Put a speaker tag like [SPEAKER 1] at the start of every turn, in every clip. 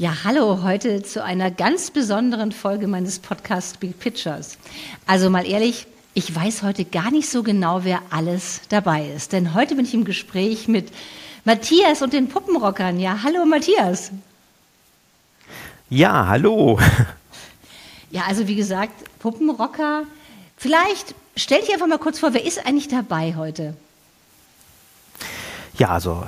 [SPEAKER 1] Ja, hallo, heute zu einer ganz besonderen Folge meines Podcasts Big Pictures. Also mal ehrlich, ich weiß heute gar nicht so genau, wer alles dabei ist. Denn heute bin ich im Gespräch mit Matthias und den Puppenrockern. Ja, hallo Matthias.
[SPEAKER 2] Ja, hallo.
[SPEAKER 1] Ja, also wie gesagt, Puppenrocker. Vielleicht stell dich einfach mal kurz vor, wer ist eigentlich dabei heute?
[SPEAKER 2] Ja, also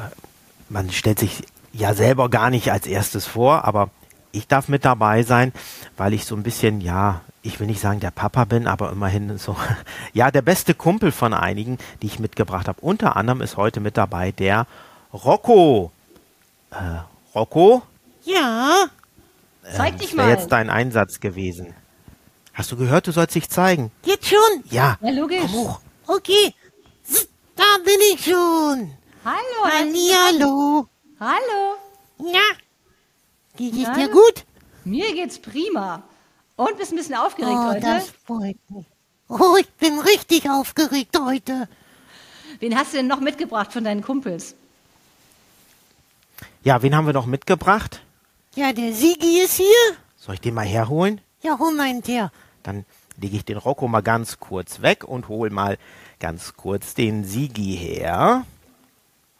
[SPEAKER 2] man stellt sich ja selber gar nicht als erstes vor, aber ich darf mit dabei sein, weil ich so ein bisschen, ja, ich will nicht sagen der Papa bin, aber immerhin so, ja, der beste Kumpel von einigen, die ich mitgebracht habe. Unter anderem ist heute mit dabei der Rocco. Äh, Rocco?
[SPEAKER 3] Ja.
[SPEAKER 1] Zeig dich
[SPEAKER 2] das
[SPEAKER 1] mal.
[SPEAKER 2] wäre jetzt dein Einsatz gewesen. Hast du gehört, du sollst dich zeigen?
[SPEAKER 3] Jetzt schon?
[SPEAKER 2] Ja.
[SPEAKER 1] Ja, logisch.
[SPEAKER 2] Komm hoch.
[SPEAKER 3] Okay. Da bin ich schon.
[SPEAKER 1] Hallo.
[SPEAKER 3] Hallihallo.
[SPEAKER 1] Hallo.
[SPEAKER 3] Geht es dir gut?
[SPEAKER 1] Mir geht's prima. Und bist ein bisschen aufgeregt
[SPEAKER 3] Oh,
[SPEAKER 1] heute?
[SPEAKER 3] das freut mich. Oh, ich bin richtig aufgeregt heute.
[SPEAKER 1] Wen hast du denn noch mitgebracht von deinen Kumpels?
[SPEAKER 2] Ja, wen haben wir noch mitgebracht?
[SPEAKER 3] Ja, der Sigi ist hier.
[SPEAKER 2] Soll ich den mal herholen?
[SPEAKER 3] Ja, hol meinen her.
[SPEAKER 2] Dann lege ich den Rocco mal ganz kurz weg und hol mal ganz kurz den Sigi her.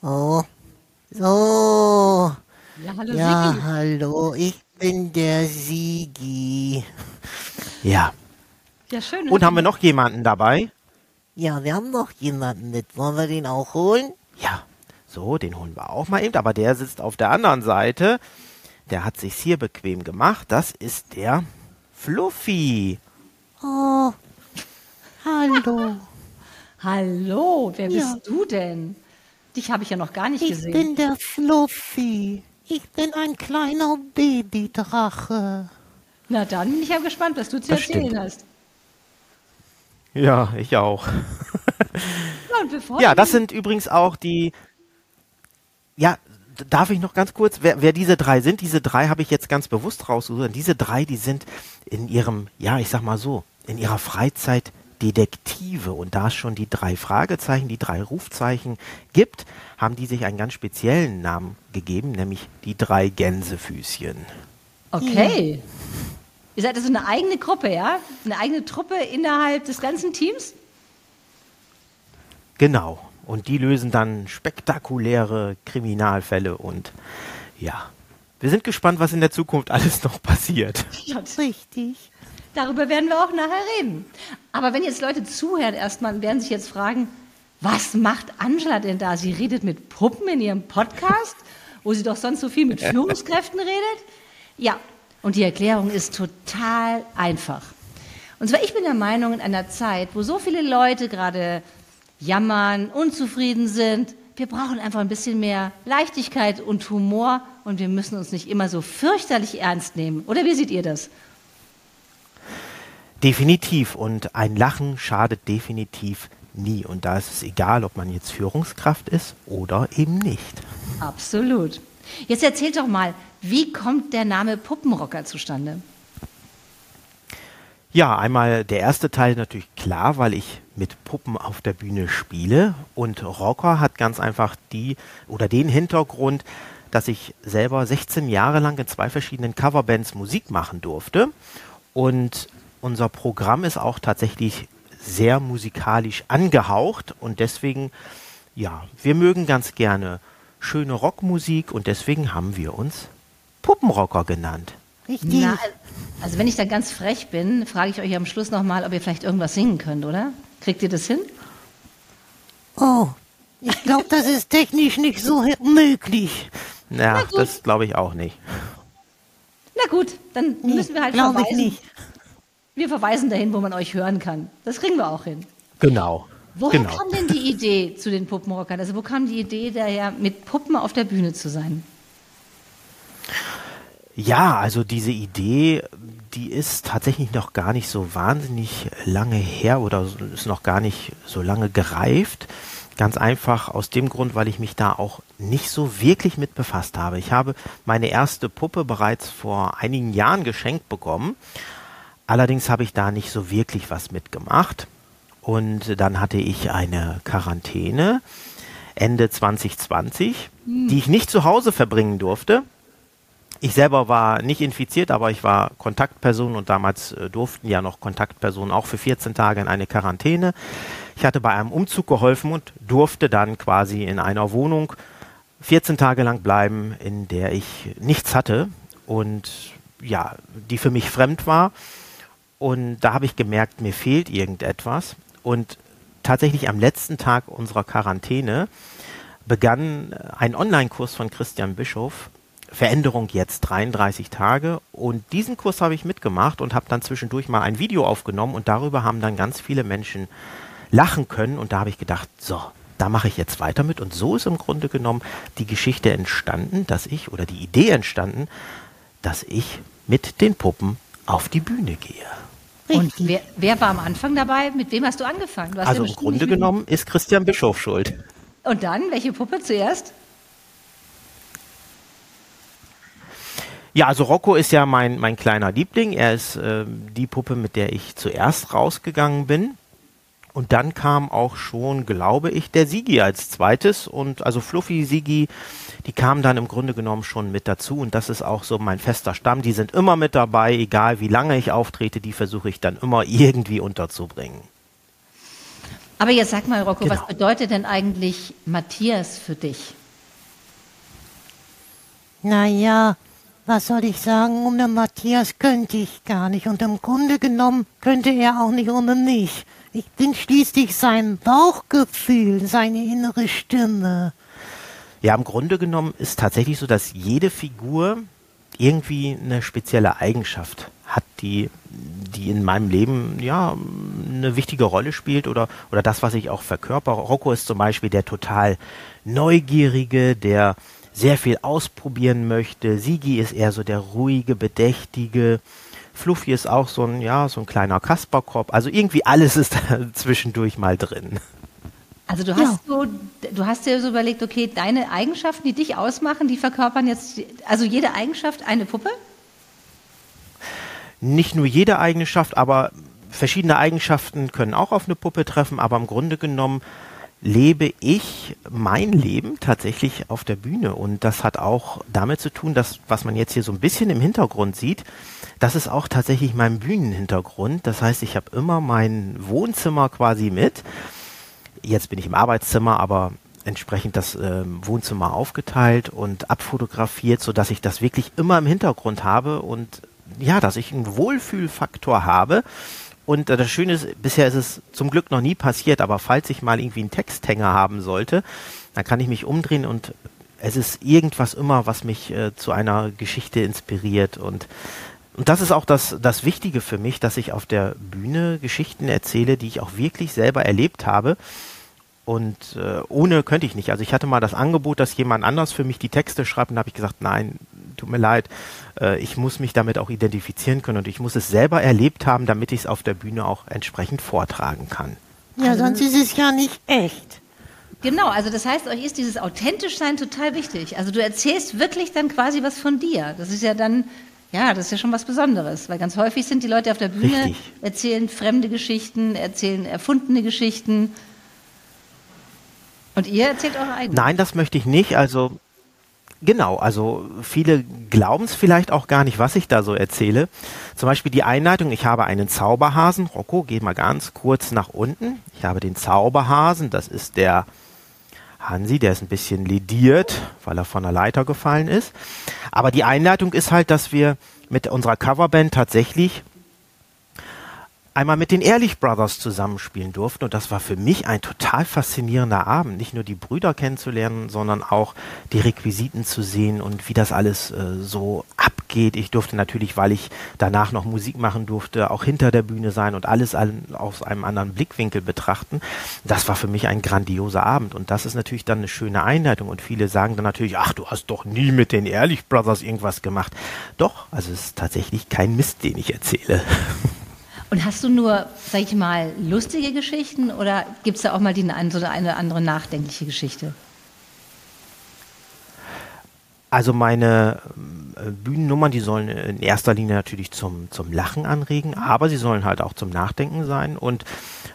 [SPEAKER 3] Oh. So.
[SPEAKER 1] Ja, hallo
[SPEAKER 3] Ja,
[SPEAKER 1] Sigi.
[SPEAKER 3] hallo. Ich bin der Sigi.
[SPEAKER 2] Ja.
[SPEAKER 1] Ja, schön.
[SPEAKER 2] Und haben wir noch jemanden dabei?
[SPEAKER 3] Ja, wir haben noch jemanden mit. Wollen wir den auch holen?
[SPEAKER 2] Ja. So, den holen wir auch mal eben. Aber der sitzt auf der anderen Seite. Der hat sich's hier bequem gemacht. Das ist der Fluffy.
[SPEAKER 3] Oh. Hallo.
[SPEAKER 1] Hallo, wer
[SPEAKER 3] Ja.
[SPEAKER 1] bist du denn? Dich habe ich ja noch gar nicht
[SPEAKER 3] Ich
[SPEAKER 1] gesehen.
[SPEAKER 3] bin der Fluffy. Ich bin ein kleiner Babydrache.
[SPEAKER 1] Na dann bin ich ja gespannt, was du zu
[SPEAKER 2] Das
[SPEAKER 1] erzählen
[SPEAKER 2] stimmt.
[SPEAKER 1] hast.
[SPEAKER 2] Ja, ich auch.
[SPEAKER 1] Ja,
[SPEAKER 2] Ja, das sind übrigens auch die. Ja, darf ich noch ganz kurz, wer, wer diese drei sind? Diese drei habe ich jetzt ganz bewusst rausgesucht. Diese drei, die sind in ihrem, ja, ich sag mal so, in ihrer Freizeit Detektive. Und da es schon die drei Fragezeichen, die drei Rufzeichen gibt, haben die sich einen ganz speziellen Namen gegeben, nämlich die drei Gänsefüßchen.
[SPEAKER 1] Okay. Ihr seid also eine eigene Gruppe, ja? Eine eigene Truppe innerhalb des ganzen Teams?
[SPEAKER 2] Genau. Und die lösen dann spektakuläre Kriminalfälle und ja. Wir sind gespannt, was in der Zukunft alles noch passiert.
[SPEAKER 3] Richtig.
[SPEAKER 1] Darüber werden wir auch nachher reden. Aber wenn jetzt Leute zuhören erstmal, werden sich jetzt fragen, was macht Angela denn da? Sie redet mit Puppen in ihrem Podcast, wo sie doch sonst so viel mit Führungskräften redet? Ja, und die Erklärung ist total einfach. Und zwar, ich bin der Meinung, in einer Zeit, wo so viele Leute gerade jammern, unzufrieden sind, wir brauchen einfach ein bisschen mehr Leichtigkeit und Humor und wir müssen uns nicht immer so fürchterlich ernst nehmen. Oder wie seht ihr das?
[SPEAKER 2] Definitiv. Und ein Lachen schadet definitiv nie. Und da ist es egal, ob man jetzt Führungskraft ist oder eben nicht.
[SPEAKER 1] Absolut. Jetzt erzählt doch mal, wie kommt der Name Puppenrocker zustande?
[SPEAKER 2] Ja, einmal der erste Teil natürlich klar, weil ich mit Puppen auf der Bühne spiele. Und Rocker hat ganz einfach die oder den Hintergrund, dass ich selber 16 Jahre lang in zwei verschiedenen Coverbands Musik machen durfte. Und unser Programm ist auch tatsächlich sehr musikalisch angehaucht. Und deswegen, ja, wir mögen ganz gerne schöne Rockmusik und deswegen haben wir uns Puppenrocker genannt.
[SPEAKER 3] Richtig.
[SPEAKER 1] Na, also wenn ich da ganz frech bin, frage ich euch am Schluss nochmal, ob ihr vielleicht irgendwas singen könnt, oder? Kriegt ihr das hin?
[SPEAKER 3] Oh, ich glaube, das ist technisch nicht so möglich.
[SPEAKER 2] Ja,
[SPEAKER 1] gut.
[SPEAKER 2] das glaube ich auch nicht.
[SPEAKER 1] Na gut, dann
[SPEAKER 3] Nee,
[SPEAKER 1] müssen wir halt
[SPEAKER 3] ich
[SPEAKER 1] verweisen.
[SPEAKER 3] nicht.
[SPEAKER 1] Wir verweisen dahin, wo man euch hören kann. Das kriegen wir auch hin.
[SPEAKER 2] Genau.
[SPEAKER 1] Woher
[SPEAKER 2] genau.
[SPEAKER 1] kam denn die Idee zu den Puppenrockern? Also wo kam die Idee daher, mit Puppen auf der Bühne zu sein?
[SPEAKER 2] Ja, also diese Idee, die ist tatsächlich noch gar nicht so wahnsinnig lange her oder ist noch gar nicht so lange gereift. Ganz einfach aus dem Grund, weil ich mich da auch nicht so wirklich mit befasst habe. Ich habe meine erste Puppe bereits vor einigen Jahren geschenkt bekommen. Allerdings habe ich da nicht so wirklich was mitgemacht. Und dann hatte ich eine Quarantäne Ende 2020, die ich nicht zu Hause verbringen durfte, Ich selber war nicht infiziert, aber ich war Kontaktperson und damals äh, durften ja noch Kontaktpersonen auch für 14 Tage in eine Quarantäne. Ich hatte bei einem Umzug geholfen und durfte dann quasi in einer Wohnung 14 Tage lang bleiben, in der ich nichts hatte und ja, die für mich fremd war. Und da habe ich gemerkt, mir fehlt irgendetwas. Und tatsächlich am letzten Tag unserer Quarantäne begann ein Online-Kurs von Christian Bischof, Veränderung jetzt 33 Tage. Und diesen Kurs habe ich mitgemacht und habe dann zwischendurch mal ein Video aufgenommen und darüber haben dann ganz viele Menschen lachen können. Und da habe ich gedacht, so, da mache ich jetzt weiter mit. Und so ist im Grunde genommen die Geschichte entstanden, dass ich, oder die Idee entstanden, dass ich mit den Puppen auf die Bühne gehe.
[SPEAKER 1] Und wer, wer, war am Anfang dabei? Mit wem hast du angefangen? Du
[SPEAKER 2] hast also ja im Grunde genommen ist Christian Bischof schuld.
[SPEAKER 1] Und dann, welche Puppe zuerst?
[SPEAKER 2] Ja, also Rocco ist ja mein, mein kleiner Liebling. Er ist äh, die Puppe, mit der ich zuerst rausgegangen bin. Und dann kam auch schon, glaube ich, der Sigi als zweites. Und also Fluffy, Sigi, die kamen dann im Grunde genommen schon mit dazu. Und das ist auch so mein fester Stamm. Die sind immer mit dabei, egal wie lange ich auftrete, die versuche ich dann immer irgendwie unterzubringen.
[SPEAKER 1] Aber jetzt sag mal, Rocco, genau. was bedeutet denn eigentlich Matthias für dich?
[SPEAKER 3] Naja, was soll ich sagen, ohne Matthias könnte ich gar nicht. Und im Grunde genommen könnte er auch nicht ohne mich. Ich bin schließlich sein Bauchgefühl, seine innere Stimme.
[SPEAKER 2] Ja, im Grunde genommen ist tatsächlich so, dass jede Figur irgendwie eine spezielle Eigenschaft hat, die, die in meinem Leben ja eine wichtige Rolle spielt oder, oder das, was ich auch verkörper. Rocco ist zum Beispiel der total Neugierige, der sehr viel ausprobieren möchte. Sigi ist eher so der ruhige, bedächtige. Fluffy ist auch so ein, ja, so ein kleiner Kasperkopf. Also irgendwie alles ist zwischendurch mal drin.
[SPEAKER 1] Also du hast ja. so, du hast dir so überlegt, okay, deine Eigenschaften, die dich ausmachen, die verkörpern jetzt, also jede Eigenschaft eine Puppe?
[SPEAKER 2] Nicht nur jede Eigenschaft, aber verschiedene Eigenschaften können auch auf eine Puppe treffen, aber im Grunde genommen lebe ich mein Leben tatsächlich auf der Bühne. Und das hat auch damit zu tun, dass, was man jetzt hier so ein bisschen im Hintergrund sieht, das ist auch tatsächlich mein Bühnenhintergrund. Das heißt, ich habe immer mein Wohnzimmer quasi mit. Jetzt bin ich im Arbeitszimmer, aber entsprechend das äh, Wohnzimmer aufgeteilt und abfotografiert, so dass ich das wirklich immer im Hintergrund habe und ja, dass ich einen Wohlfühlfaktor habe und äh, das Schöne ist, bisher ist es zum Glück noch nie passiert, aber falls ich mal irgendwie einen Texthänger haben sollte, dann kann ich mich umdrehen und es ist irgendwas immer, was mich äh, zu einer Geschichte inspiriert und und das ist auch das, das Wichtige für mich, dass ich auf der Bühne Geschichten erzähle, die ich auch wirklich selber erlebt habe. Und äh, ohne könnte ich nicht. Also ich hatte mal das Angebot, dass jemand anders für mich die Texte schreibt und da habe ich gesagt, nein, tut mir leid, äh, ich muss mich damit auch identifizieren können und ich muss es selber erlebt haben, damit ich es auf der Bühne auch entsprechend vortragen kann.
[SPEAKER 3] Ja, sonst ist es ja nicht echt.
[SPEAKER 1] Genau, also das heißt, euch ist dieses authentisch sein total wichtig. Also du erzählst wirklich dann quasi was von dir. Das ist ja dann, ja, das ist ja schon was Besonderes, weil ganz häufig sind die Leute auf der Bühne, Richtig. erzählen fremde Geschichten, erzählen erfundene Geschichten. Und ihr erzählt eure eigenen?
[SPEAKER 2] Nein, das möchte ich nicht. Also Genau, also viele glauben es vielleicht auch gar nicht, was ich da so erzähle. Zum Beispiel die Einleitung, ich habe einen Zauberhasen. Rocco, geh mal ganz kurz nach unten. Ich habe den Zauberhasen, das ist der Hansi, der ist ein bisschen lediert, weil er von der Leiter gefallen ist. Aber die Einleitung ist halt, dass wir mit unserer Coverband tatsächlich einmal mit den Ehrlich Brothers zusammenspielen durften. Und das war für mich ein total faszinierender Abend. Nicht nur die Brüder kennenzulernen, sondern auch die Requisiten zu sehen und wie das alles äh, so abgeht. Ich durfte natürlich, weil ich danach noch Musik machen durfte, auch hinter der Bühne sein und alles aus einem anderen Blickwinkel betrachten. Das war für mich ein grandioser Abend. Und das ist natürlich dann eine schöne Einleitung. Und viele sagen dann natürlich, ach, du hast doch nie mit den Ehrlich Brothers irgendwas gemacht. Doch, also es ist tatsächlich kein Mist, den ich erzähle.
[SPEAKER 1] Und hast du nur, sag ich mal, lustige Geschichten oder gibt es da auch mal die, so eine andere nachdenkliche Geschichte?
[SPEAKER 2] Also meine äh, Bühnennummern, die sollen in erster Linie natürlich zum, zum Lachen anregen, aber sie sollen halt auch zum Nachdenken sein. Und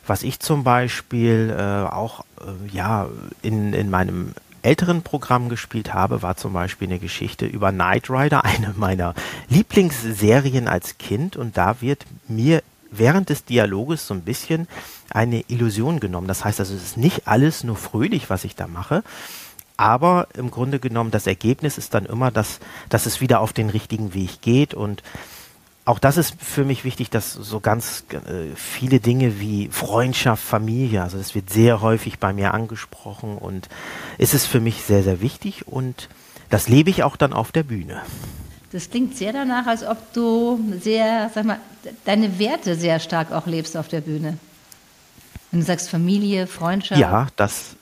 [SPEAKER 2] was ich zum Beispiel äh, auch äh, ja in, in meinem älteren Programmen gespielt habe, war zum Beispiel eine Geschichte über Knight Rider, eine meiner Lieblingsserien als Kind. Und da wird mir während des Dialoges so ein bisschen eine Illusion genommen. Das heißt also, es ist nicht alles nur fröhlich, was ich da mache. Aber im Grunde genommen, das Ergebnis ist dann immer, dass, dass es wieder auf den richtigen Weg geht und auch das ist für mich wichtig, dass so ganz äh, viele Dinge wie Freundschaft, Familie, also das wird sehr häufig bei mir angesprochen und es ist für mich sehr, sehr wichtig und das lebe ich auch dann auf der Bühne.
[SPEAKER 1] Das klingt sehr danach, als ob du sehr, sag mal, deine Werte sehr stark auch lebst auf der Bühne. Wenn du sagst Familie, Freundschaft.
[SPEAKER 2] Ja, das.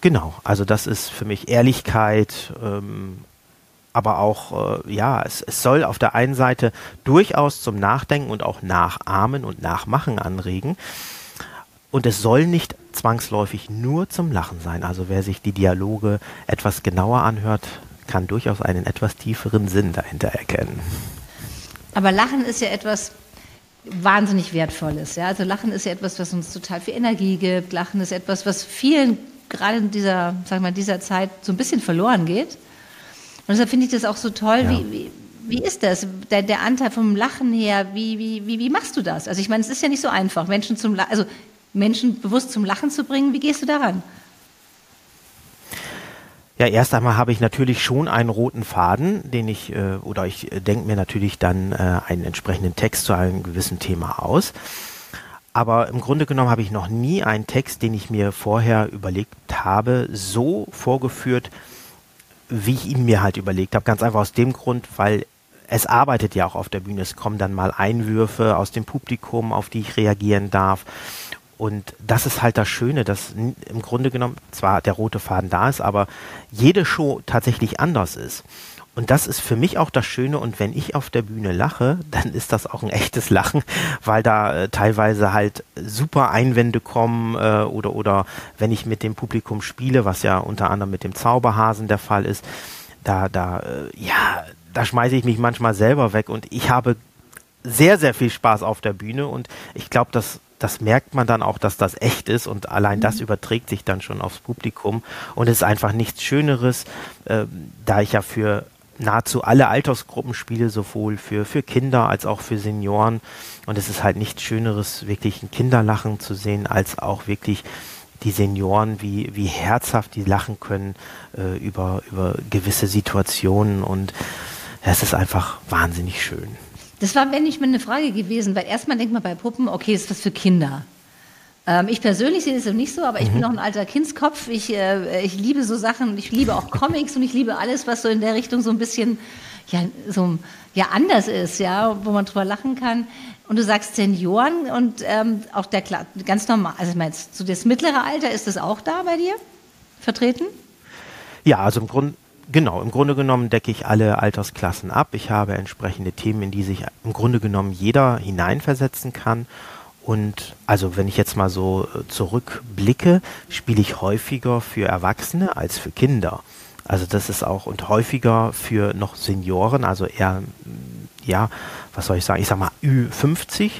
[SPEAKER 2] Genau, also das ist für mich Ehrlichkeit, ähm, aber auch, äh, ja, es, es soll auf der einen Seite durchaus zum Nachdenken und auch Nachahmen und Nachmachen anregen. Und es soll nicht zwangsläufig nur zum Lachen sein. Also wer sich die Dialoge etwas genauer anhört, kann durchaus einen etwas tieferen Sinn dahinter erkennen.
[SPEAKER 1] Aber Lachen ist ja etwas wahnsinnig Wertvolles. Ja? Also Lachen ist ja etwas, was uns total viel Energie gibt. Lachen ist etwas, was vielen gerade in dieser, sag mal, dieser Zeit so ein bisschen verloren geht. Und deshalb finde ich das auch so toll. Ja. Wie, wie, wie, ist das? Der, der, Anteil vom Lachen her, wie, wie, wie, wie machst du das? Also ich meine, es ist ja nicht so einfach, Menschen zum also Menschen bewusst zum Lachen zu bringen. Wie gehst du daran?
[SPEAKER 2] Ja, erst einmal habe ich natürlich schon einen roten Faden, den ich, äh, oder ich äh, denke mir natürlich dann äh, einen entsprechenden Text zu einem gewissen Thema aus. Aber im Grunde genommen habe ich noch nie einen Text, den ich mir vorher überlegt habe, so vorgeführt, wie ich ihn mir halt überlegt habe. Ganz einfach aus dem Grund, weil es arbeitet ja auch auf der Bühne. Es kommen dann mal Einwürfe aus dem Publikum, auf die ich reagieren darf. Und das ist halt das Schöne, dass im Grunde genommen zwar der rote Faden da ist, aber jede Show tatsächlich anders ist. Und das ist für mich auch das Schöne. Und wenn ich auf der Bühne lache, dann ist das auch ein echtes Lachen, weil da äh, teilweise halt super Einwände kommen äh, oder, oder wenn ich mit dem Publikum spiele, was ja unter anderem mit dem Zauberhasen der Fall ist, da, da, äh, ja, da schmeiße ich mich manchmal selber weg und ich habe sehr, sehr viel Spaß auf der Bühne und ich glaube, dass das merkt man dann auch, dass das echt ist und allein mhm. das überträgt sich dann schon aufs Publikum und es ist einfach nichts Schöneres, äh, da ich ja für nahezu alle Altersgruppen spiele, sowohl für, für Kinder als auch für Senioren und es ist halt nichts Schöneres, wirklich ein Kinderlachen zu sehen, als auch wirklich die Senioren, wie, wie herzhaft die lachen können äh, über, über gewisse Situationen und es ist einfach wahnsinnig schön.
[SPEAKER 1] Das war, mal eine Frage gewesen, weil erstmal denkt man bei Puppen, okay, ist das für Kinder. Ähm, ich persönlich sehe das nicht so, aber ich mhm. bin noch ein alter Kindskopf. Ich, äh, ich liebe so Sachen, ich liebe auch Comics und ich liebe alles, was so in der Richtung so ein bisschen ja, so, ja, anders ist, ja, wo man drüber lachen kann. Und du sagst Senioren und ähm, auch der ganz normal, also meinst du, das mittlere Alter, ist das auch da bei dir vertreten?
[SPEAKER 2] Ja, also im Grunde Genau, im Grunde genommen decke ich alle Altersklassen ab. Ich habe entsprechende Themen, in die sich im Grunde genommen jeder hineinversetzen kann. Und also wenn ich jetzt mal so äh, zurückblicke, spiele ich häufiger für Erwachsene als für Kinder. Also das ist auch und häufiger für noch Senioren, also eher, ja, was soll ich sagen, ich sag mal Ü50.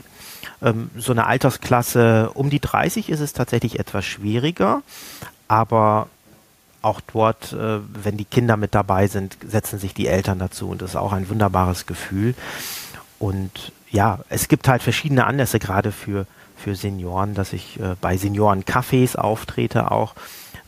[SPEAKER 2] Ähm, so eine Altersklasse um die 30 ist es tatsächlich etwas schwieriger, aber auch dort, äh, wenn die Kinder mit dabei sind, setzen sich die Eltern dazu und das ist auch ein wunderbares Gefühl. Und ja, es gibt halt verschiedene Anlässe gerade für, für Senioren, dass ich äh, bei Senioren-Cafés auftrete auch,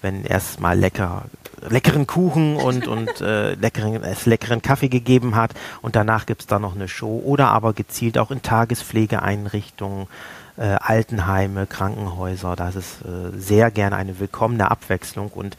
[SPEAKER 2] wenn erstmal lecker, leckeren Kuchen und, und äh, leckeren, es leckeren Kaffee gegeben hat und danach gibt es da noch eine Show oder aber gezielt auch in Tagespflegeeinrichtungen, äh, Altenheime, Krankenhäuser, das ist äh, sehr gerne eine willkommene Abwechslung und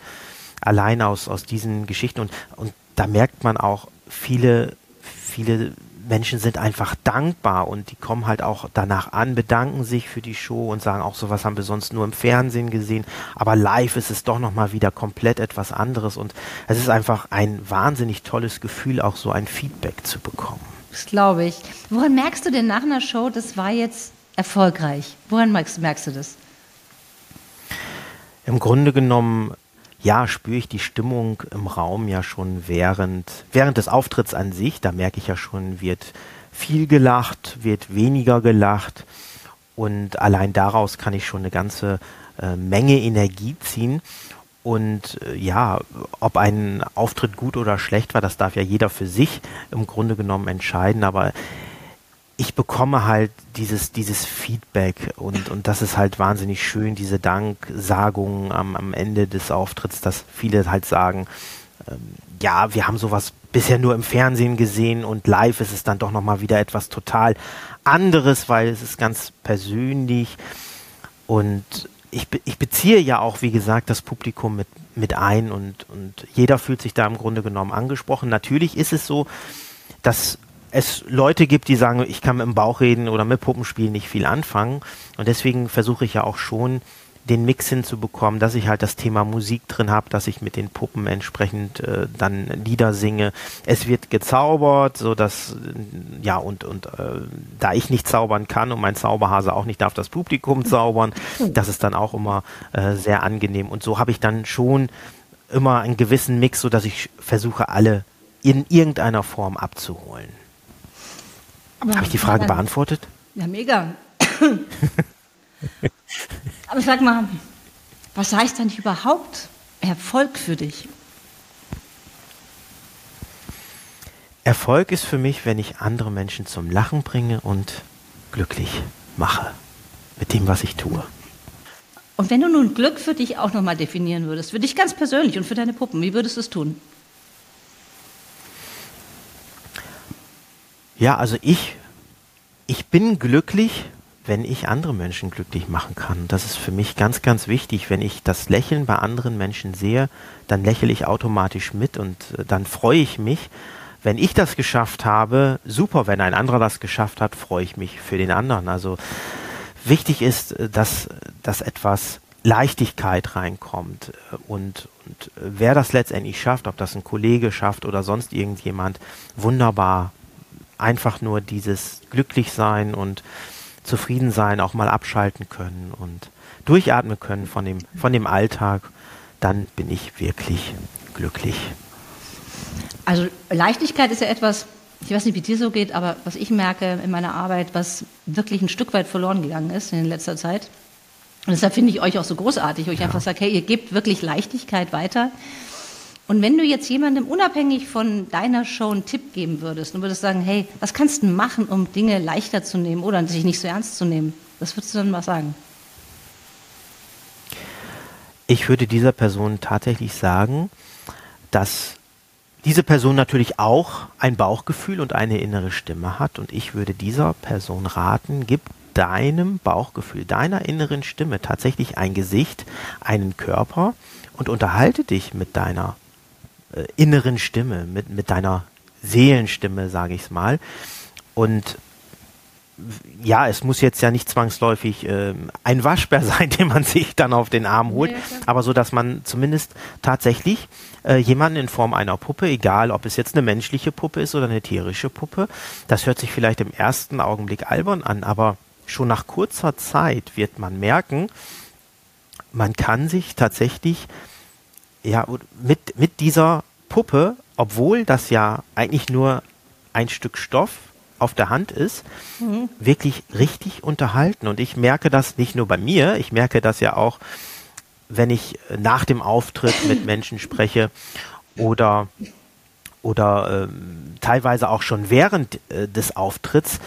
[SPEAKER 2] allein aus, aus diesen Geschichten. Und, und da merkt man auch, viele, viele Menschen sind einfach dankbar und die kommen halt auch danach an, bedanken sich für die Show und sagen auch, sowas haben wir sonst nur im Fernsehen gesehen, aber live ist es doch nochmal wieder komplett etwas anderes und es ist einfach ein wahnsinnig tolles Gefühl, auch so ein Feedback zu bekommen.
[SPEAKER 1] Das glaube ich. Woran merkst du denn nach einer Show, das war jetzt erfolgreich? Woran merkst, merkst du das?
[SPEAKER 2] Im Grunde genommen ja, spüre ich die Stimmung im Raum ja schon während, während des Auftritts an sich. Da merke ich ja schon, wird viel gelacht, wird weniger gelacht. Und allein daraus kann ich schon eine ganze äh, Menge Energie ziehen. Und äh, ja, ob ein Auftritt gut oder schlecht war, das darf ja jeder für sich im Grunde genommen entscheiden. Aber ich bekomme halt dieses, dieses Feedback und, und das ist halt wahnsinnig schön, diese Danksagungen am, am Ende des Auftritts, dass viele halt sagen, ähm, ja, wir haben sowas bisher nur im Fernsehen gesehen und live ist es dann doch nochmal wieder etwas total anderes, weil es ist ganz persönlich und ich, ich beziehe ja auch, wie gesagt, das Publikum mit, mit ein und, und jeder fühlt sich da im Grunde genommen angesprochen. Natürlich ist es so, dass es Leute gibt, die sagen, ich kann mit dem Bauch reden oder mit Puppenspielen nicht viel anfangen. Und deswegen versuche ich ja auch schon, den Mix hinzubekommen, dass ich halt das Thema Musik drin habe, dass ich mit den Puppen entsprechend äh, dann Lieder singe. Es wird gezaubert, so dass ja und und äh, da ich nicht zaubern kann und mein Zauberhase auch nicht darf das Publikum zaubern, das ist dann auch immer äh, sehr angenehm und so habe ich dann schon immer einen gewissen Mix, so dass ich versuche alle in irgendeiner Form abzuholen. Habe ich die Frage beantwortet?
[SPEAKER 1] Ja, mega. Aber sag mal, was heißt denn überhaupt Erfolg für dich?
[SPEAKER 2] Erfolg ist für mich, wenn ich andere Menschen zum Lachen bringe und glücklich mache mit dem, was ich tue.
[SPEAKER 1] Und wenn du nun Glück für dich auch nochmal definieren würdest, für dich ganz persönlich und für deine Puppen, wie würdest du es tun?
[SPEAKER 2] Ja, also ich, ich bin glücklich, wenn ich andere Menschen glücklich machen kann. Das ist für mich ganz, ganz wichtig. Wenn ich das Lächeln bei anderen Menschen sehe, dann lächle ich automatisch mit und äh, dann freue ich mich. Wenn ich das geschafft habe, super. Wenn ein anderer das geschafft hat, freue ich mich für den anderen. Also wichtig ist, äh, dass, dass etwas Leichtigkeit reinkommt. Und, und wer das letztendlich schafft, ob das ein Kollege schafft oder sonst irgendjemand, wunderbar. Einfach nur dieses Glücklichsein und zufrieden sein, auch mal abschalten können und durchatmen können von dem, von dem Alltag, dann bin ich wirklich glücklich.
[SPEAKER 1] Also Leichtigkeit ist ja etwas, ich weiß nicht, wie dir so geht, aber was ich merke in meiner Arbeit, was wirklich ein Stück weit verloren gegangen ist in letzter Zeit. Und deshalb finde ich euch auch so großartig, wo ich ja. einfach sage, hey, ihr gebt wirklich Leichtigkeit weiter. Und wenn du jetzt jemandem unabhängig von deiner Show einen Tipp geben würdest und würdest sagen, hey, was kannst du machen, um Dinge leichter zu nehmen oder sich nicht so ernst zu nehmen, was würdest du dann mal sagen?
[SPEAKER 2] Ich würde dieser Person tatsächlich sagen, dass diese Person natürlich auch ein Bauchgefühl und eine innere Stimme hat und ich würde dieser Person raten, gib deinem Bauchgefühl, deiner inneren Stimme tatsächlich ein Gesicht, einen Körper und unterhalte dich mit deiner äh, inneren Stimme, mit, mit deiner Seelenstimme, sage ich es mal. Und ja, es muss jetzt ja nicht zwangsläufig äh, ein Waschbär sein, den man sich dann auf den Arm holt, ja, aber so, dass man zumindest tatsächlich äh, jemanden in Form einer Puppe, egal ob es jetzt eine menschliche Puppe ist oder eine tierische Puppe, das hört sich vielleicht im ersten Augenblick albern an, aber schon nach kurzer Zeit wird man merken, man kann sich tatsächlich ja, mit, mit dieser Puppe, obwohl das ja eigentlich nur ein Stück Stoff auf der Hand ist, mhm. wirklich richtig unterhalten. Und ich merke das nicht nur bei mir, ich merke das ja auch, wenn ich nach dem Auftritt mit Menschen spreche oder, oder ähm, teilweise auch schon während äh, des Auftritts.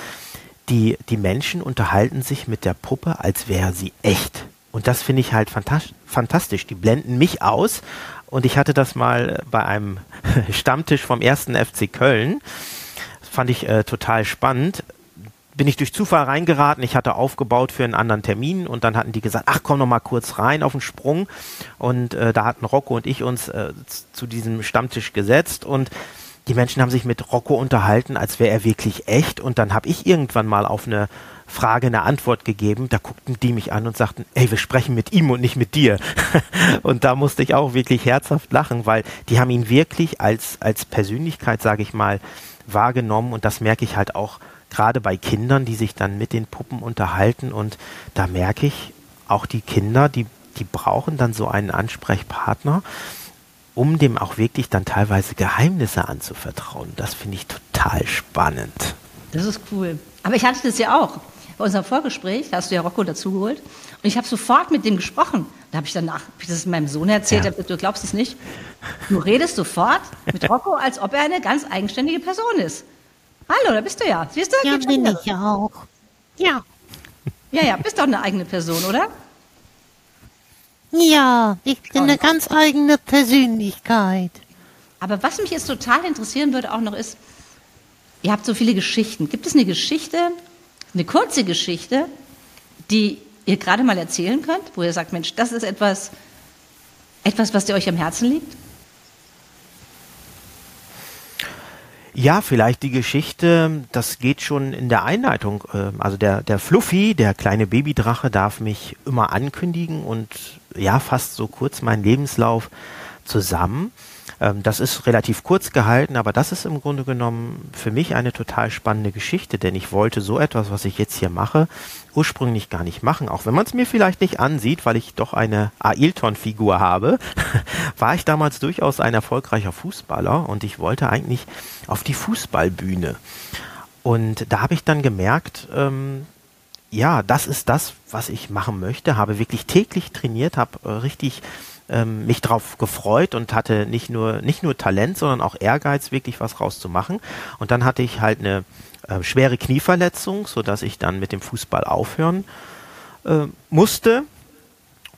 [SPEAKER 2] Die, die Menschen unterhalten sich mit der Puppe, als wäre sie echt. Und das finde ich halt fantastisch. Die blenden mich aus. Und ich hatte das mal bei einem Stammtisch vom ersten FC Köln. Das fand ich äh, total spannend. Bin ich durch Zufall reingeraten. Ich hatte aufgebaut für einen anderen Termin und dann hatten die gesagt, ach komm noch mal kurz rein auf den Sprung. Und äh, da hatten Rocco und ich uns äh, zu diesem Stammtisch gesetzt und die Menschen haben sich mit Rocco unterhalten, als wäre er wirklich echt. Und dann habe ich irgendwann mal auf eine Frage eine Antwort gegeben. Da guckten die mich an und sagten, ey, wir sprechen mit ihm und nicht mit dir. und da musste ich auch wirklich herzhaft lachen, weil die haben ihn wirklich als, als Persönlichkeit, sage ich mal, wahrgenommen. Und das merke ich halt auch gerade bei Kindern, die sich dann mit den Puppen unterhalten. Und da merke ich, auch die Kinder, die, die brauchen dann so einen Ansprechpartner um dem auch wirklich dann teilweise Geheimnisse anzuvertrauen. Das finde ich total spannend.
[SPEAKER 1] Das ist cool. Aber ich hatte das ja auch. Bei unserem Vorgespräch, da hast du ja Rocco dazugeholt, und ich habe sofort mit dem gesprochen. Da habe ich danach, hab ich das meinem Sohn erzählt, ja. du glaubst es nicht. Du redest sofort mit Rocco, als ob er eine ganz eigenständige Person ist. Hallo, da bist du ja. Siehst du?
[SPEAKER 3] Ja, bin ich ja auch. Ja.
[SPEAKER 1] Ja, ja, bist doch eine eigene Person, oder?
[SPEAKER 3] Ja, ich bin eine ganz eigene Persönlichkeit.
[SPEAKER 1] Aber was mich jetzt total interessieren würde auch noch ist, ihr habt so viele Geschichten. Gibt es eine Geschichte, eine kurze Geschichte, die ihr gerade mal erzählen könnt, wo ihr sagt, Mensch, das ist etwas, etwas, was dir euch am Herzen liegt?
[SPEAKER 2] Ja, vielleicht die Geschichte, das geht schon in der Einleitung. Ähm, also der, der Fluffy, der kleine Babydrache, darf mich immer ankündigen und ja, fast so kurz meinen Lebenslauf zusammen. Ähm, das ist relativ kurz gehalten, aber das ist im Grunde genommen für mich eine total spannende Geschichte, denn ich wollte so etwas, was ich jetzt hier mache, ursprünglich gar nicht machen. Auch wenn man es mir vielleicht nicht ansieht, weil ich doch eine Ailton-Figur habe, war ich damals durchaus ein erfolgreicher Fußballer und ich wollte eigentlich auf die Fußballbühne. Und da habe ich dann gemerkt, ähm, ja, das ist das, was ich machen möchte. Habe wirklich täglich trainiert, habe äh, richtig ähm, mich darauf gefreut und hatte nicht nur, nicht nur Talent, sondern auch Ehrgeiz, wirklich was rauszumachen. Und dann hatte ich halt eine äh, schwere Knieverletzung, sodass ich dann mit dem Fußball aufhören äh, musste.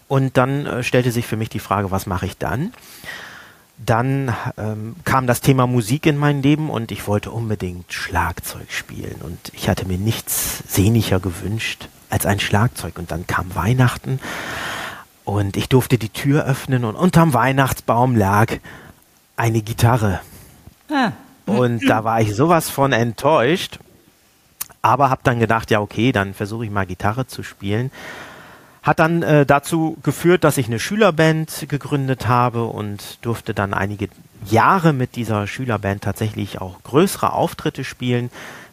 [SPEAKER 2] Und dann äh, stellte sich für mich die Frage, was mache ich dann? Dann ähm, kam das Thema Musik in mein Leben und ich wollte unbedingt Schlagzeug spielen. Und ich hatte mir nichts sehnlicher gewünscht als ein Schlagzeug. Und dann kam Weihnachten und ich durfte die Tür öffnen und unterm Weihnachtsbaum lag eine Gitarre. Ah. Und da war ich sowas von enttäuscht, aber habe dann gedacht, ja okay, dann versuche ich mal Gitarre zu spielen. Hat dann äh, dazu geführt, dass ich eine Schülerband gegründet habe und durfte dann einige Jahre mit dieser Schülerband tatsächlich auch größere Auftritte spielen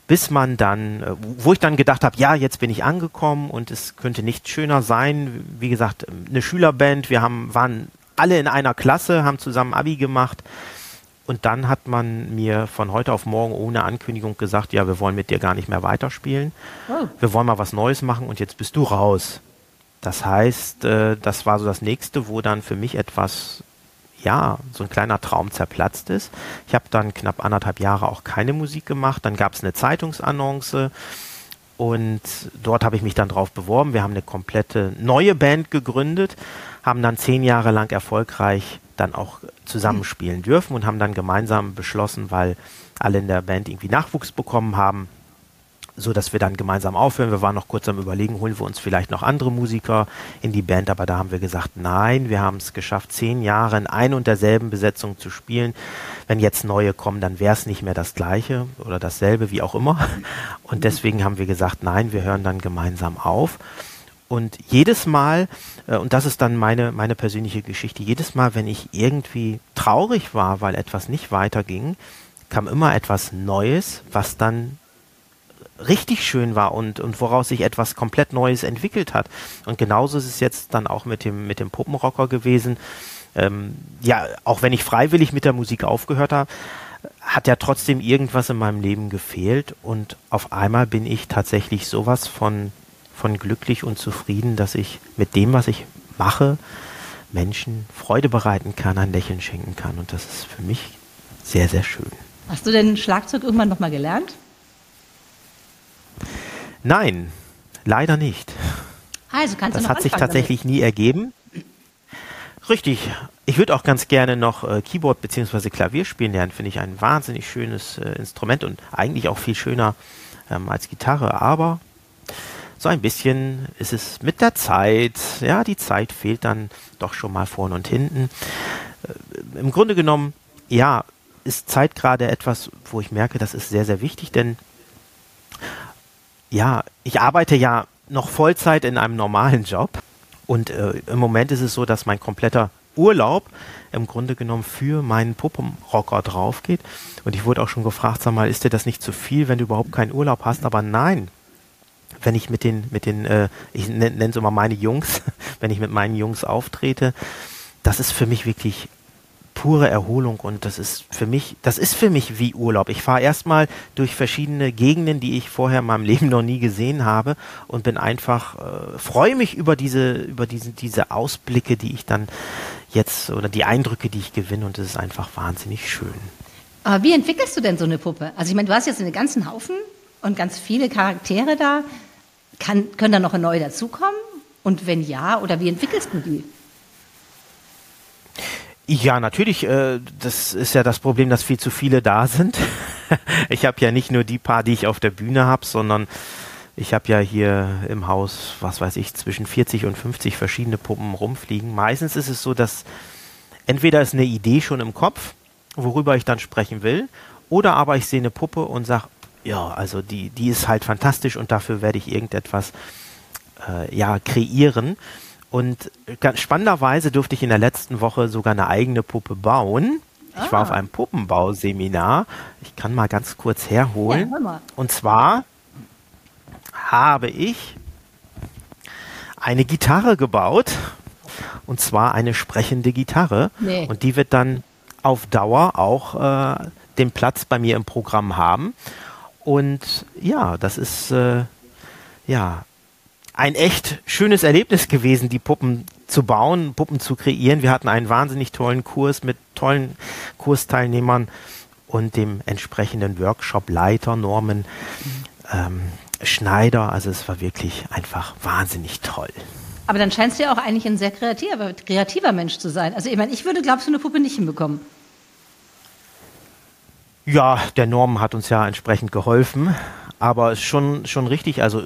[SPEAKER 2] bis man dann, äh, wo ich dann gedacht habe, ja, jetzt bin ich angekommen und es könnte nicht schöner sein. Wie gesagt, eine Schülerband, wir haben, waren alle in einer Klasse, haben zusammen Abi gemacht. Und dann hat man mir von heute auf morgen ohne Ankündigung gesagt, ja, wir wollen mit dir gar nicht mehr weiterspielen. Oh. Wir wollen mal was Neues machen und jetzt bist du raus. Das heißt, äh, das war so das nächste, wo dann für mich etwas ja, so ein kleiner Traum zerplatzt ist. Ich habe dann knapp anderthalb Jahre auch keine Musik gemacht. Dann gab es eine Zeitungsannonce und dort habe ich mich dann drauf beworben. Wir haben eine komplette neue Band gegründet, haben dann zehn Jahre lang erfolgreich dann auch zusammenspielen dürfen und haben dann gemeinsam beschlossen, weil alle in der Band irgendwie Nachwuchs bekommen haben, so dass wir dann gemeinsam aufhören. Wir waren noch kurz am Überlegen, holen wir uns vielleicht noch andere Musiker in die Band, aber da haben wir gesagt, nein, wir haben es geschafft, zehn Jahre in ein und derselben Besetzung zu spielen. Wenn jetzt neue kommen, dann wäre es nicht mehr das gleiche oder dasselbe, wie auch immer. Und deswegen haben wir gesagt, nein, wir hören dann gemeinsam auf. Und jedes Mal, äh, und das ist dann meine, meine persönliche Geschichte, jedes Mal, wenn ich irgendwie traurig war, weil etwas nicht weiterging, kam immer etwas Neues, was dann richtig schön war und, und woraus sich etwas komplett Neues entwickelt hat. Und genauso ist es jetzt dann auch mit dem, mit dem Puppenrocker gewesen. Ähm, ja, auch wenn ich freiwillig mit der Musik aufgehört habe, hat ja trotzdem irgendwas in meinem Leben gefehlt und auf einmal bin ich tatsächlich sowas von, von glücklich und zufrieden, dass ich mit dem, was ich mache, Menschen Freude bereiten kann, ein Lächeln schenken kann und das ist für mich sehr, sehr schön.
[SPEAKER 1] Hast du denn Schlagzeug irgendwann nochmal gelernt?
[SPEAKER 2] Nein, leider nicht.
[SPEAKER 1] Also kannst
[SPEAKER 2] das
[SPEAKER 1] du
[SPEAKER 2] noch hat sich tatsächlich damit. nie ergeben. Richtig. Ich würde auch ganz gerne noch äh, Keyboard bzw. Klavier spielen lernen. Finde ich ein wahnsinnig schönes äh, Instrument und eigentlich auch viel schöner ähm, als Gitarre. Aber so ein bisschen ist es mit der Zeit. Ja, die Zeit fehlt dann doch schon mal vorne und hinten. Äh, Im Grunde genommen, ja, ist Zeit gerade etwas, wo ich merke, das ist sehr, sehr wichtig, denn ja, ich arbeite ja noch Vollzeit in einem normalen Job und äh, im Moment ist es so, dass mein kompletter Urlaub im Grunde genommen für meinen Puppenrocker drauf geht. Und ich wurde auch schon gefragt, sag mal, ist dir das nicht zu viel, wenn du überhaupt keinen Urlaub hast? Aber nein, wenn ich mit den, mit den, äh, ich nenne es immer meine Jungs, wenn ich mit meinen Jungs auftrete, das ist für mich wirklich pure Erholung und das ist für mich, das ist für mich wie Urlaub. Ich fahre erstmal durch verschiedene Gegenden, die ich vorher in meinem Leben noch nie gesehen habe und bin einfach, äh, freue mich über diese, über diese, diese Ausblicke, die ich dann jetzt oder die Eindrücke, die ich gewinne und es ist einfach wahnsinnig schön.
[SPEAKER 1] Aber wie entwickelst du denn so eine Puppe? Also ich meine, du hast jetzt einen ganzen Haufen und ganz viele Charaktere da. Kann, können da noch neue dazukommen? Und wenn ja, oder wie entwickelst du die?
[SPEAKER 2] Ja, natürlich. Äh, das ist ja das Problem, dass viel zu viele da sind. ich habe ja nicht nur die paar, die ich auf der Bühne habe, sondern ich habe ja hier im Haus, was weiß ich, zwischen 40 und 50 verschiedene Puppen rumfliegen. Meistens ist es so, dass entweder ist eine Idee schon im Kopf, worüber ich dann sprechen will, oder aber ich sehe eine Puppe und sage, ja, also die, die ist halt fantastisch und dafür werde ich irgendetwas äh, ja, kreieren. Und ganz spannenderweise durfte ich in der letzten Woche sogar eine eigene Puppe bauen. Ich war auf ah. einem Puppenbauseminar. Ich kann mal ganz kurz herholen. Ja, Und zwar habe ich eine Gitarre gebaut. Und zwar eine sprechende Gitarre. Nee. Und die wird dann auf Dauer auch äh, den Platz bei mir im Programm haben. Und ja, das ist äh, ja ein echt schönes Erlebnis gewesen, die Puppen zu bauen, Puppen zu kreieren. Wir hatten einen wahnsinnig tollen Kurs mit tollen Kursteilnehmern und dem entsprechenden Workshop-Leiter Norman ähm, Schneider. Also es war wirklich einfach wahnsinnig toll.
[SPEAKER 1] Aber dann scheinst du ja auch eigentlich ein sehr kreativer, kreativer Mensch zu sein. Also ich meine, ich würde, glaubst du, eine Puppe nicht hinbekommen.
[SPEAKER 2] Ja, der Norman hat uns ja entsprechend geholfen, aber es ist schon, schon richtig, also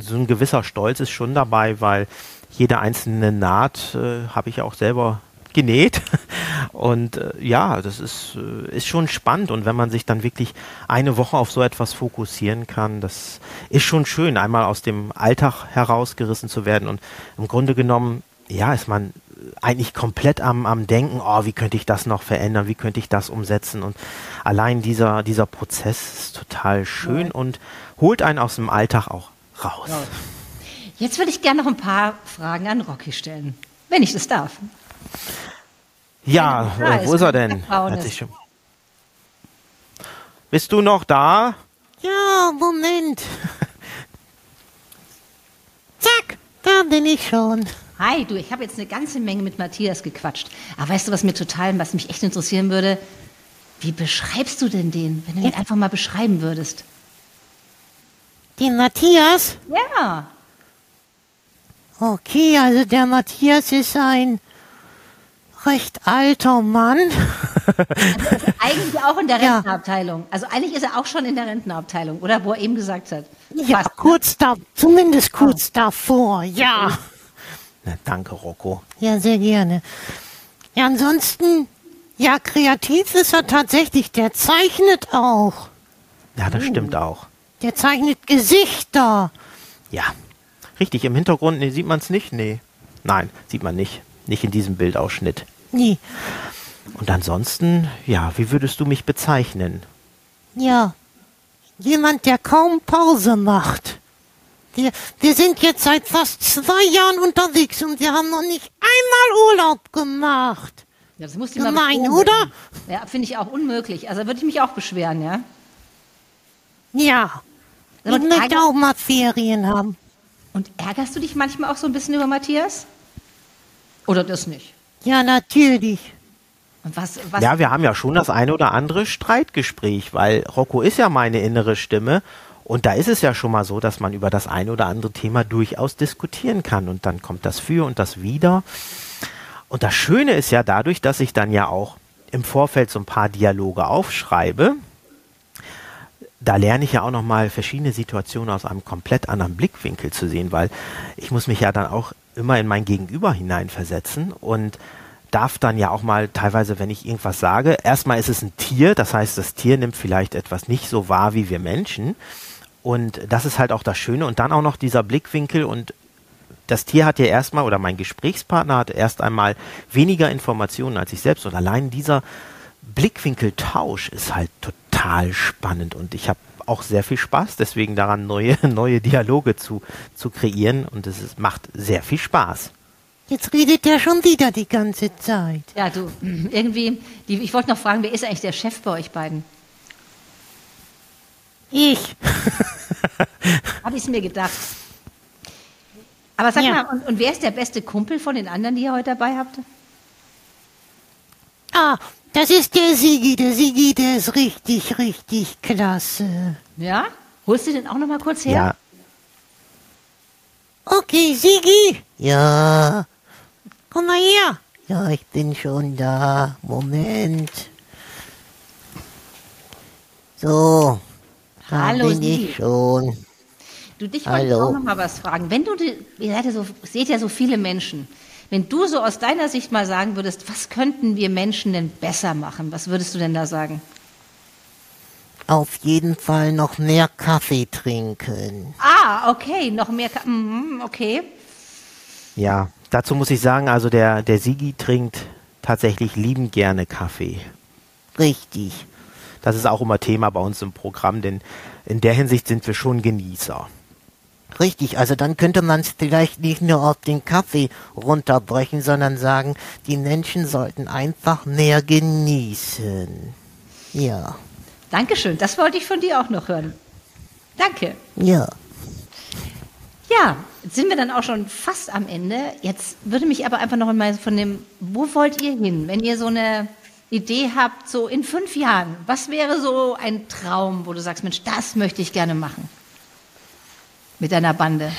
[SPEAKER 2] so ein gewisser Stolz ist schon dabei, weil jede einzelne Naht äh, habe ich auch selber genäht. Und äh, ja, das ist, äh, ist schon spannend. Und wenn man sich dann wirklich eine Woche auf so etwas fokussieren kann, das ist schon schön, einmal aus dem Alltag herausgerissen zu werden. Und im Grunde genommen, ja, ist man eigentlich komplett am, am Denken, oh, wie könnte ich das noch verändern, wie könnte ich das umsetzen. Und allein dieser, dieser Prozess ist total schön ja. und holt einen aus dem Alltag auch raus.
[SPEAKER 1] Jetzt würde ich gerne noch ein paar Fragen an Rocky stellen, wenn ich das darf.
[SPEAKER 2] Ja, äh, wo ist er denn? Bist du noch da?
[SPEAKER 3] Ja, Moment. Zack, da bin ich schon.
[SPEAKER 1] Hi, du, ich habe jetzt eine ganze Menge mit Matthias gequatscht. Aber weißt du, was mir total, was mich echt interessieren würde? Wie beschreibst du denn den, wenn du ihn einfach mal beschreiben würdest?
[SPEAKER 3] Den Matthias?
[SPEAKER 1] Ja.
[SPEAKER 3] Okay, also der Matthias ist ein recht alter Mann.
[SPEAKER 1] Also eigentlich auch in der Rentenabteilung. Ja. Also eigentlich ist er auch schon in der Rentenabteilung, oder? Wo er eben gesagt hat.
[SPEAKER 3] Ja, Fast, ne? kurz da, zumindest kurz oh. davor, ja.
[SPEAKER 2] Na, danke, Rocco.
[SPEAKER 3] Ja, sehr gerne. Ja, ansonsten, ja, kreativ ist er tatsächlich. Der zeichnet auch.
[SPEAKER 2] Ja, das oh. stimmt auch.
[SPEAKER 3] Der zeichnet Gesichter.
[SPEAKER 2] Ja, richtig. Im Hintergrund nee, sieht man es nicht. Nee. Nein, sieht man nicht. Nicht in diesem Bildausschnitt.
[SPEAKER 3] Nie.
[SPEAKER 2] Und ansonsten, ja, wie würdest du mich bezeichnen?
[SPEAKER 3] Ja, jemand, der kaum Pause macht. Wir, wir sind jetzt seit fast zwei Jahren unterwegs und wir haben noch nicht einmal Urlaub gemacht.
[SPEAKER 1] Ja, das musst du Gemein,
[SPEAKER 3] oder?
[SPEAKER 1] Ja, finde ich auch unmöglich. Also würde ich mich auch beschweren, ja?
[SPEAKER 3] Ja. Ich möchte auch mal Ferien haben.
[SPEAKER 1] Und ärgerst du dich manchmal auch so ein bisschen über Matthias? Oder das nicht?
[SPEAKER 3] Ja, natürlich.
[SPEAKER 2] Was, was ja, wir haben ja schon das eine oder andere Streitgespräch, weil Rocco ist ja meine innere Stimme und da ist es ja schon mal so, dass man über das eine oder andere Thema durchaus diskutieren kann und dann kommt das Für und das Wider. Und das Schöne ist ja dadurch, dass ich dann ja auch im Vorfeld so ein paar Dialoge aufschreibe, da lerne ich ja auch nochmal verschiedene Situationen aus einem komplett anderen Blickwinkel zu sehen, weil ich muss mich ja dann auch immer in mein Gegenüber hineinversetzen und darf dann ja auch mal teilweise, wenn ich irgendwas sage, erstmal ist es ein Tier, das heißt, das Tier nimmt vielleicht etwas nicht so wahr wie wir Menschen. Und das ist halt auch das Schöne. Und dann auch noch dieser Blickwinkel und das Tier hat ja erstmal oder mein Gesprächspartner hat erst einmal weniger Informationen als ich selbst. Und allein dieser Blickwinkeltausch ist halt total spannend und ich habe auch sehr viel Spaß, deswegen daran neue, neue Dialoge zu, zu kreieren und es ist, macht sehr viel Spaß.
[SPEAKER 3] Jetzt redet er schon wieder die ganze Zeit.
[SPEAKER 1] Ja, du, irgendwie, die, ich wollte noch fragen, wer ist eigentlich der Chef bei euch beiden?
[SPEAKER 3] Ich.
[SPEAKER 1] Habe ich es mir gedacht. Aber sag
[SPEAKER 3] Ja.
[SPEAKER 1] mal, und, und wer ist der beste Kumpel von den anderen, die ihr heute dabei habt?
[SPEAKER 3] Ah, das ist der Sigi. Der Sigi, der ist richtig, richtig klasse.
[SPEAKER 1] Ja? Holst du den auch noch mal kurz her?
[SPEAKER 2] Ja,
[SPEAKER 3] Okay, Sigi. Ja. Komm mal her. Ja, ich bin schon da. Moment. So.
[SPEAKER 1] Hallo,
[SPEAKER 3] bin
[SPEAKER 1] Sigi.
[SPEAKER 3] ich schon.
[SPEAKER 1] Du, dich wollte ich auch noch mal was fragen. Wenn du, ihr seid ja so, seht ja so viele Menschen. Wenn du so aus deiner Sicht mal sagen würdest, was könnten wir Menschen denn besser machen? Was würdest du denn da sagen?
[SPEAKER 3] Auf jeden Fall noch mehr Kaffee trinken.
[SPEAKER 1] Ah, okay, noch mehr. Ka mhm, okay.
[SPEAKER 2] ja. Dazu muss ich sagen, also der, der Sigi trinkt tatsächlich liebend gerne Kaffee.
[SPEAKER 3] Richtig.
[SPEAKER 2] Das ist auch immer Thema bei uns im Programm, denn in der Hinsicht sind wir schon Genießer.
[SPEAKER 3] Richtig, also dann könnte man es vielleicht nicht nur auf den Kaffee runterbrechen, sondern sagen, die Menschen sollten einfach mehr genießen. Ja,
[SPEAKER 1] Dankeschön. Das wollte ich von dir auch noch hören. Danke.
[SPEAKER 3] ja.
[SPEAKER 1] Ja, jetzt sind wir dann auch schon fast am Ende. Jetzt würde mich aber einfach noch mal von dem, wo wollt ihr hin, wenn ihr so eine Idee habt, so in fünf Jahren, was wäre so ein Traum, wo du sagst, Mensch, das möchte ich gerne machen mit deiner Bande?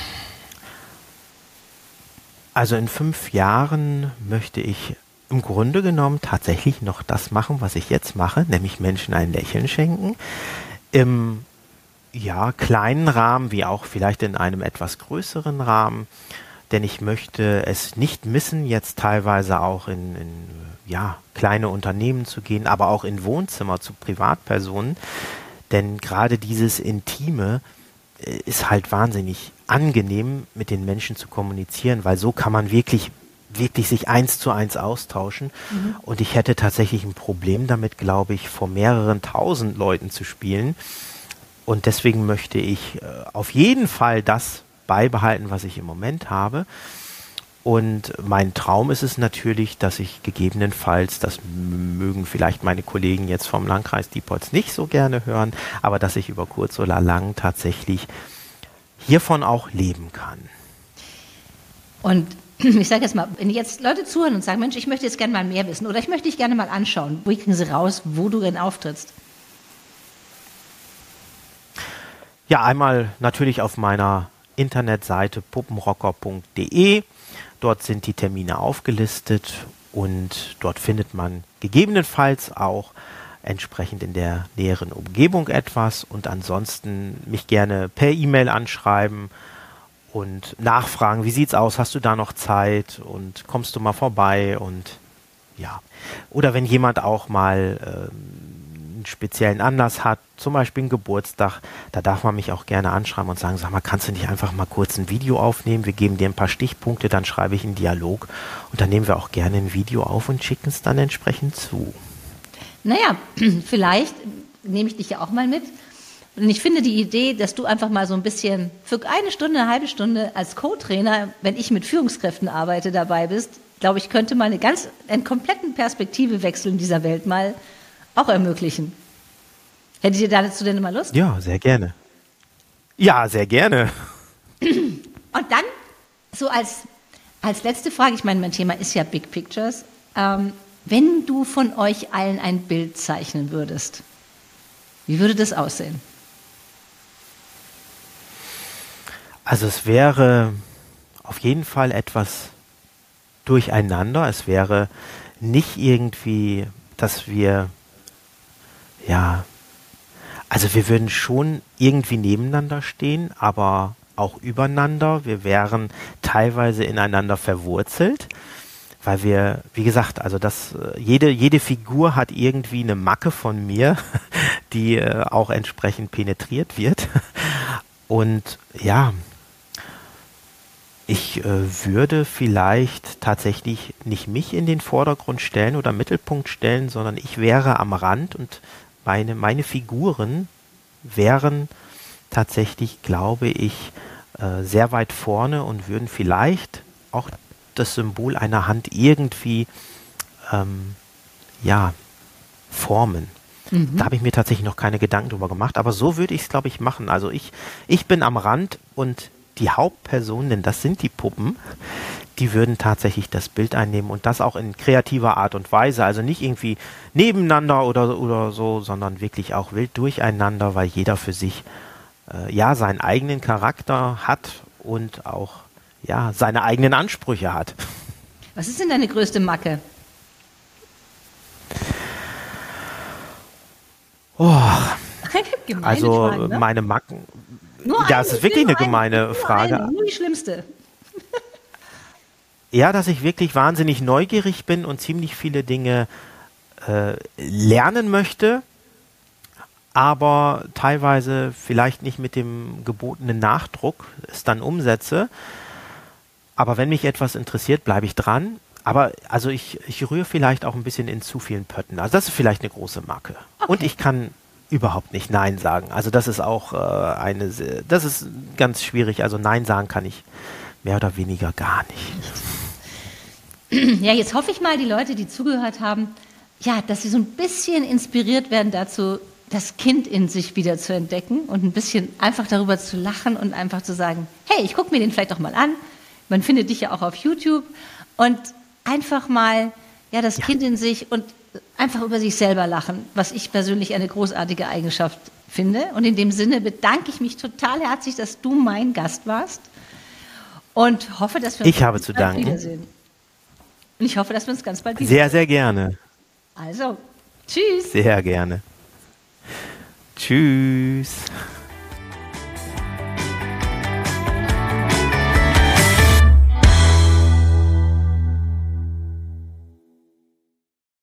[SPEAKER 2] Also in fünf Jahren möchte ich im Grunde genommen tatsächlich noch das machen, was ich jetzt mache, nämlich Menschen ein Lächeln schenken. Im ja, kleinen Rahmen, wie auch vielleicht in einem etwas größeren Rahmen. Denn ich möchte es nicht missen, jetzt teilweise auch in, in ja, kleine Unternehmen zu gehen, aber auch in Wohnzimmer zu Privatpersonen. Denn gerade dieses Intime ist halt wahnsinnig angenehm, mit den Menschen zu kommunizieren, weil so kann man wirklich wirklich sich eins zu eins austauschen. Und ich hätte tatsächlich ein Problem damit, glaube ich, vor mehreren tausend Leuten zu spielen. Und deswegen möchte ich äh, auf jeden Fall das beibehalten, was ich im Moment habe. Und mein Traum ist es natürlich, dass ich gegebenenfalls, das mögen vielleicht meine Kollegen jetzt vom Landkreis Diepholz nicht so gerne hören, aber dass ich über kurz oder lang tatsächlich hiervon auch leben kann.
[SPEAKER 1] Und ich sage jetzt mal, wenn jetzt Leute zuhören und sagen, Mensch, ich möchte jetzt gerne mal mehr wissen oder ich möchte dich gerne mal anschauen, wo kriegen sie raus, wo du denn auftrittst?
[SPEAKER 2] Ja, einmal natürlich auf meiner Internetseite puppenrocker.de. Dort sind die Termine aufgelistet und dort findet man gegebenenfalls auch entsprechend in der näheren Umgebung etwas. Und ansonsten mich gerne per E-Mail anschreiben und nachfragen, wie sieht's aus, hast du da noch Zeit? Und kommst du mal vorbei? Und ja. Oder wenn jemand auch mal ähm, einen speziellen Anlass hat, zum Beispiel einen Geburtstag, da darf man mich auch gerne anschreiben und sagen, sag mal, kannst du nicht einfach mal kurz ein Video aufnehmen? Wir geben dir ein paar Stichpunkte, dann schreibe ich einen Dialog und dann nehmen wir auch gerne ein Video auf und schicken es dann entsprechend zu.
[SPEAKER 1] Naja, vielleicht nehme ich dich ja auch mal mit. Und ich finde die Idee, dass du einfach mal so ein bisschen für eine Stunde, eine halbe Stunde als Co-Trainer, wenn ich mit Führungskräften arbeite, dabei bist, glaube ich, könnte mal eine ganz, einen kompletten Perspektivewechsel in dieser Welt mal auch ermöglichen. Hättet ihr dazu denn mal Lust?
[SPEAKER 2] Ja, sehr gerne. Ja, sehr gerne.
[SPEAKER 1] Und dann, so als, als letzte Frage, ich meine, mein Thema ist ja Big Pictures. Ähm, wenn du von euch allen ein Bild zeichnen würdest, wie würde das aussehen?
[SPEAKER 2] Also es wäre auf jeden Fall etwas durcheinander. Es wäre nicht irgendwie, dass wir, ja, also wir würden schon irgendwie nebeneinander stehen, aber auch übereinander. Wir wären teilweise ineinander verwurzelt, weil wir, wie gesagt, also das, äh, jede, jede Figur hat irgendwie eine Macke von mir, die äh, auch entsprechend penetriert wird. Und ja, ich äh, würde vielleicht tatsächlich nicht mich in den Vordergrund stellen oder Mittelpunkt stellen, sondern ich wäre am Rand und meine, meine Figuren wären tatsächlich, glaube ich, äh, sehr weit vorne und würden vielleicht auch das Symbol einer Hand irgendwie ähm, ja, formen. Mhm. Da habe ich mir tatsächlich noch keine Gedanken drüber gemacht, aber so würde ich es, glaube ich, machen. Also ich, ich bin am Rand und die Hauptpersonen, denn das sind die Puppen, die würden tatsächlich das Bild einnehmen und das auch in kreativer Art und Weise. Also nicht irgendwie nebeneinander oder, oder so, sondern wirklich auch wild durcheinander, weil jeder für sich äh, ja seinen eigenen Charakter hat und auch ja seine eigenen Ansprüche hat.
[SPEAKER 1] Was ist denn deine größte Macke?
[SPEAKER 2] Oh. also Frage, ne? meine Macken. Nur das eine, ist wirklich eine gemeine eine, Frage.
[SPEAKER 1] Eine, nur die schlimmste.
[SPEAKER 2] Ja, dass ich wirklich wahnsinnig neugierig bin und ziemlich viele Dinge äh, lernen möchte, aber teilweise vielleicht nicht mit dem gebotenen Nachdruck es dann umsetze. Aber wenn mich etwas interessiert, bleibe ich dran. Aber also ich, ich rühre vielleicht auch ein bisschen in zu vielen Pötten. Also das ist vielleicht eine große Marke. Okay. Und ich kann überhaupt nicht Nein sagen. Also das ist auch äh, eine, das ist ganz schwierig. Also Nein sagen kann ich mehr oder weniger gar nicht.
[SPEAKER 1] Ja, jetzt hoffe ich mal, die Leute, die zugehört haben, ja, dass sie so ein bisschen inspiriert werden dazu, das Kind in sich wieder zu entdecken und ein bisschen einfach darüber zu lachen und einfach zu sagen, hey, ich gucke mir den vielleicht doch mal an. Man findet dich ja auch auf YouTube und einfach mal ja das ja. Kind in sich und einfach über sich selber lachen, was ich persönlich eine großartige Eigenschaft finde. Und in dem Sinne bedanke ich mich total herzlich, dass du mein Gast warst und hoffe, dass wir
[SPEAKER 2] uns ich habe zu danken.
[SPEAKER 1] wiedersehen. Und ich hoffe, dass wir uns ganz bald
[SPEAKER 2] wiedersehen. Sehr, sehr gerne.
[SPEAKER 1] Also, tschüss.
[SPEAKER 2] Sehr gerne. Tschüss.